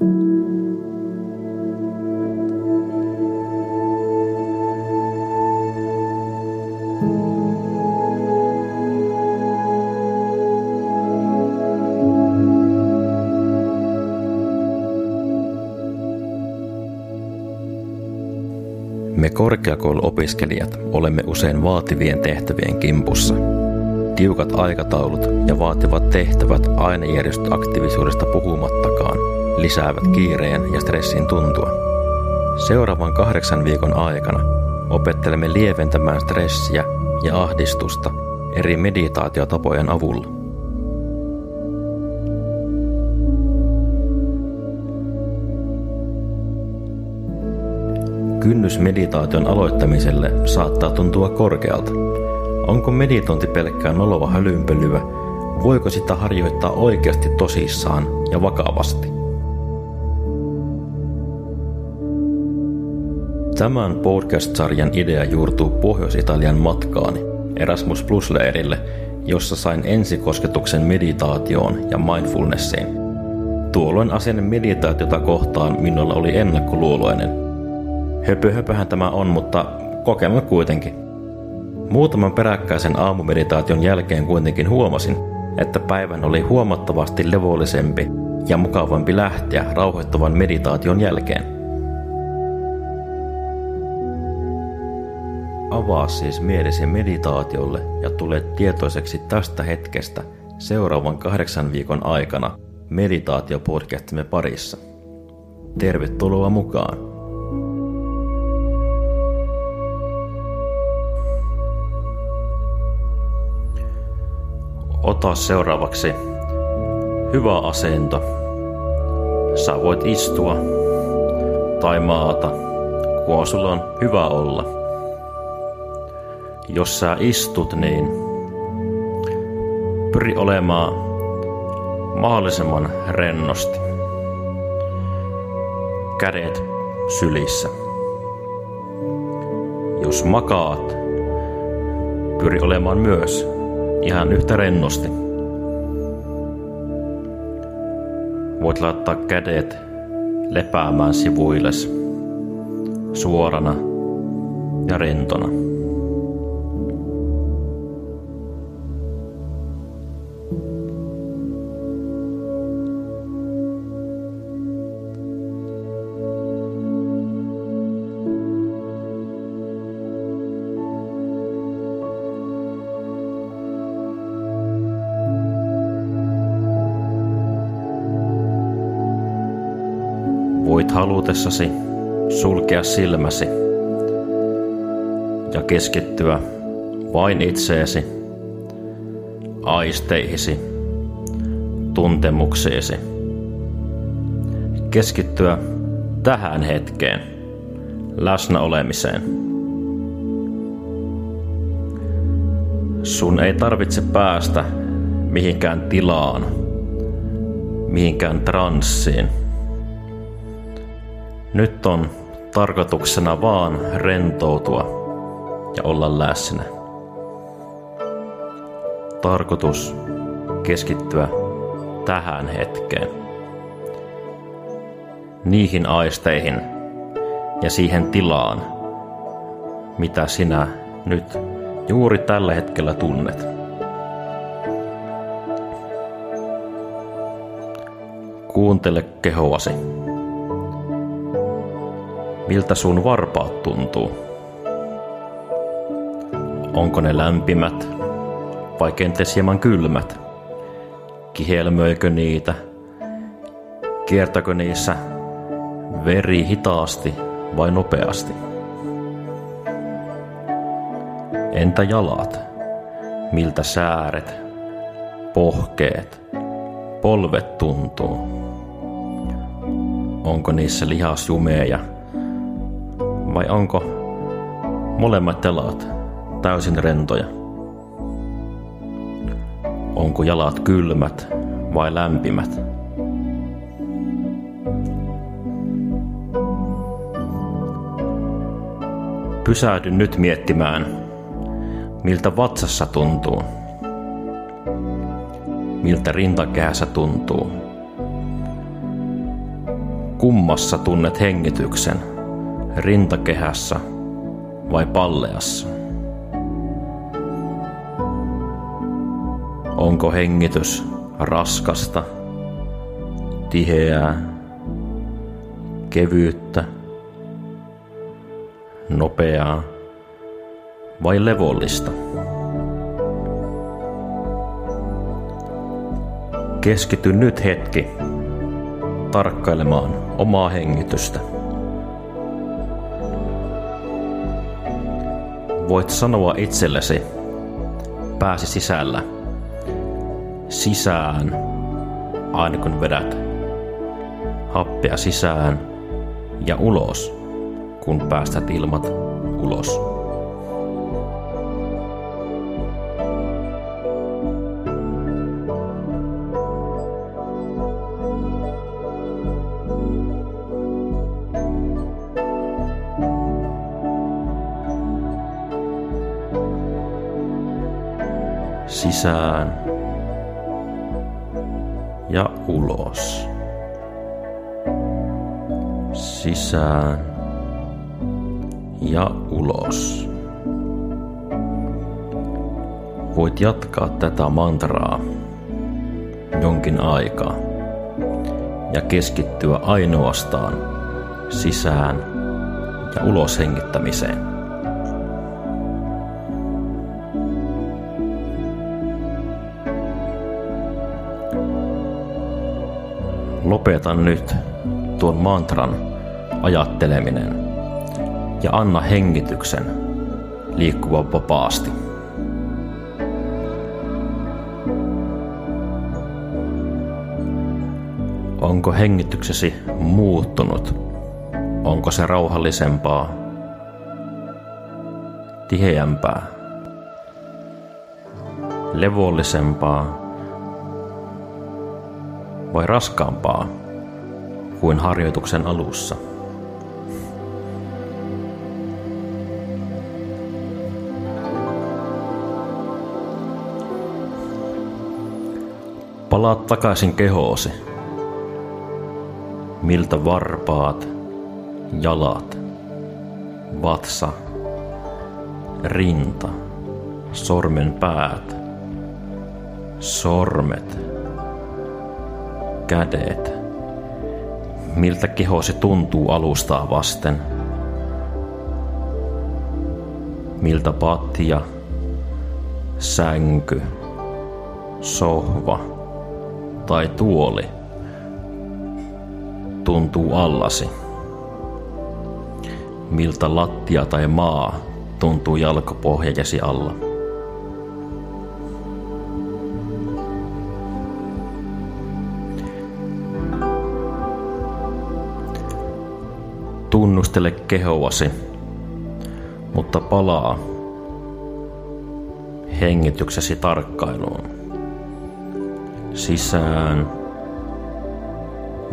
Me korkeakouluopiskelijat olemme usein vaativien tehtävien kimpussa. Tiukat aikataulut ja vaativat tehtävät ainejärjestöaktiivisuudesta puhumattakaan lisäävät kiireen ja stressin tuntua. Seuraavan kahdeksan viikon aikana opettelemme lieventämään stressiä ja ahdistusta eri meditaatiotapojen avulla. Kynnys meditaation aloittamiselle saattaa tuntua korkealta. Onko meditointi pelkkää nolova hölynpölyä? Voiko sitä harjoittaa oikeasti tosissaan ja vakavasti? Tämän podcast-sarjan idea juurtuu Pohjois-Italian matkaani Erasmus Plus-leirille, jossa sain ensikosketuksen meditaatioon ja mindfulnessiin. Tuolloin asenne meditaatiota kohtaan minulla oli ennakkoluuloinen – Höpö höpöhän tämä on, mutta kokeillaan kuitenkin. Muutaman peräkkäisen aamumeditaation jälkeen kuitenkin huomasin, että päivän oli huomattavasti levollisempi ja mukavampi lähteä rauhoittavan meditaation jälkeen. Avaa siis mielesi meditaatiolle ja tule tietoiseksi tästä hetkestä seuraavan kahdeksan viikon aikana meditaatiopodcastimme parissa. Tervetuloa mukaan! Ota seuraavaksi hyvä asento. Sä voit istua tai maata, kun sulla on hyvä olla. Jos sä istut, niin pyri olemaan mahdollisimman rennosti. Kädet sylissä. Jos makaat, pyri olemaan myös ihan yhtä rennosti. Voit laittaa kädet lepäämään sivuilles suorana ja rentona. Voit halutessasi sulkea silmäsi ja keskittyä vain itseesi, aisteihisi, tuntemuksiisi. Keskittyä tähän hetkeen, läsnä olemiseen. Sun ei tarvitse päästä mihinkään tilaan, mihinkään transsiin – nyt on tarkoituksena vaan rentoutua ja olla läsnä. Tarkoitus keskittyä tähän hetkeen. Niihin aisteihin ja siihen tilaan, mitä sinä nyt juuri tällä hetkellä tunnet. Kuuntele kehoasi miltä sun varpaat tuntuu. Onko ne lämpimät vai kenties hieman kylmät? Kihelmöikö niitä? Kiertäkö niissä veri hitaasti vai nopeasti? Entä jalat? Miltä sääret, pohkeet, polvet tuntuu? Onko niissä lihasjumeja vai onko molemmat jalat täysin rentoja? Onko jalat kylmät vai lämpimät? Pysähdy nyt miettimään, miltä vatsassa tuntuu, miltä rintakehässä tuntuu, Kummassa tunnet hengityksen? Rintakehässä vai palleassa? Onko hengitys raskasta, tiheää, kevyyttä, nopeaa vai levollista? Keskity nyt hetki tarkkailemaan omaa hengitystä. Voit sanoa itsellesi pääsi sisällä sisään aina kun vedät happea sisään ja ulos kun päästät ilmat ulos. Sisään ja ulos. Sisään ja ulos. Voit jatkaa tätä mantraa jonkin aikaa ja keskittyä ainoastaan sisään ja ulos hengittämiseen. Lopeta nyt tuon mantran ajatteleminen ja anna hengityksen liikkua vapaasti. Onko hengityksesi muuttunut? Onko se rauhallisempaa, tiheämpää, levollisempaa vai raskaampaa kuin harjoituksen alussa? Palaat takaisin kehoosi. Miltä varpaat, jalat, vatsa, rinta, sormen päät, sormet, kädet. Miltä kehosi tuntuu alustaa vasten? Miltä patja, sänky, sohva tai tuoli tuntuu allasi? Miltä lattia tai maa tuntuu jalkapohjajesi alla? Tunnustele kehoasi, mutta palaa hengityksesi tarkkailuun. Sisään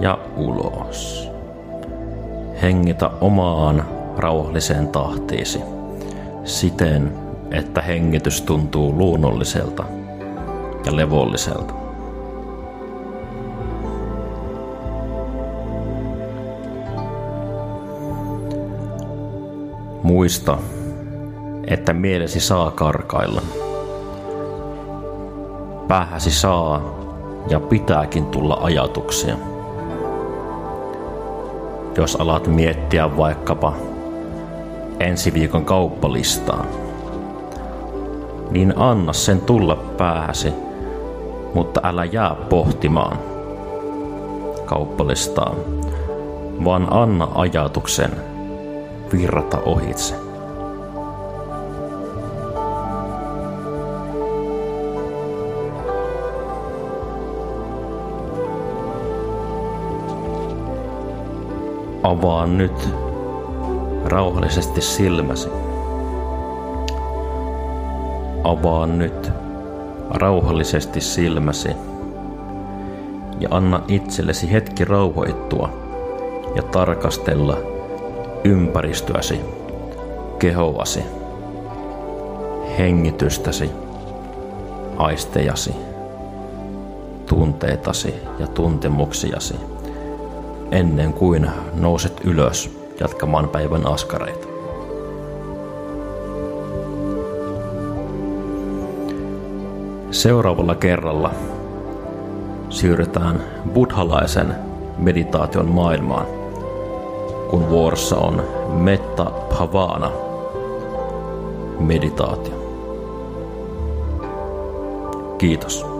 ja ulos. Hengitä omaan rauhalliseen tahtiisi siten, että hengitys tuntuu luonnolliselta ja levolliselta. Muista, että mielesi saa karkailla. Päähäsi saa ja pitääkin tulla ajatuksia. Jos alat miettiä vaikkapa ensi viikon kauppalistaa, niin anna sen tulla päähäsi, mutta älä jää pohtimaan kauppalistaa, vaan anna ajatuksen virrata ohitse. Avaa nyt rauhallisesti silmäsi. Avaa nyt rauhallisesti silmäsi ja anna itsellesi hetki rauhoittua ja tarkastella ympäristöäsi, kehoasi, hengitystäsi, aistejasi, tunteitasi ja tuntemuksiasi, ennen kuin nouset ylös jatkamaan päivän askareita. Seuraavalla kerralla siirrytään buddhalaisen meditaation maailmaan, kun vuorossa on Metta Pavana meditaatio. Kiitos.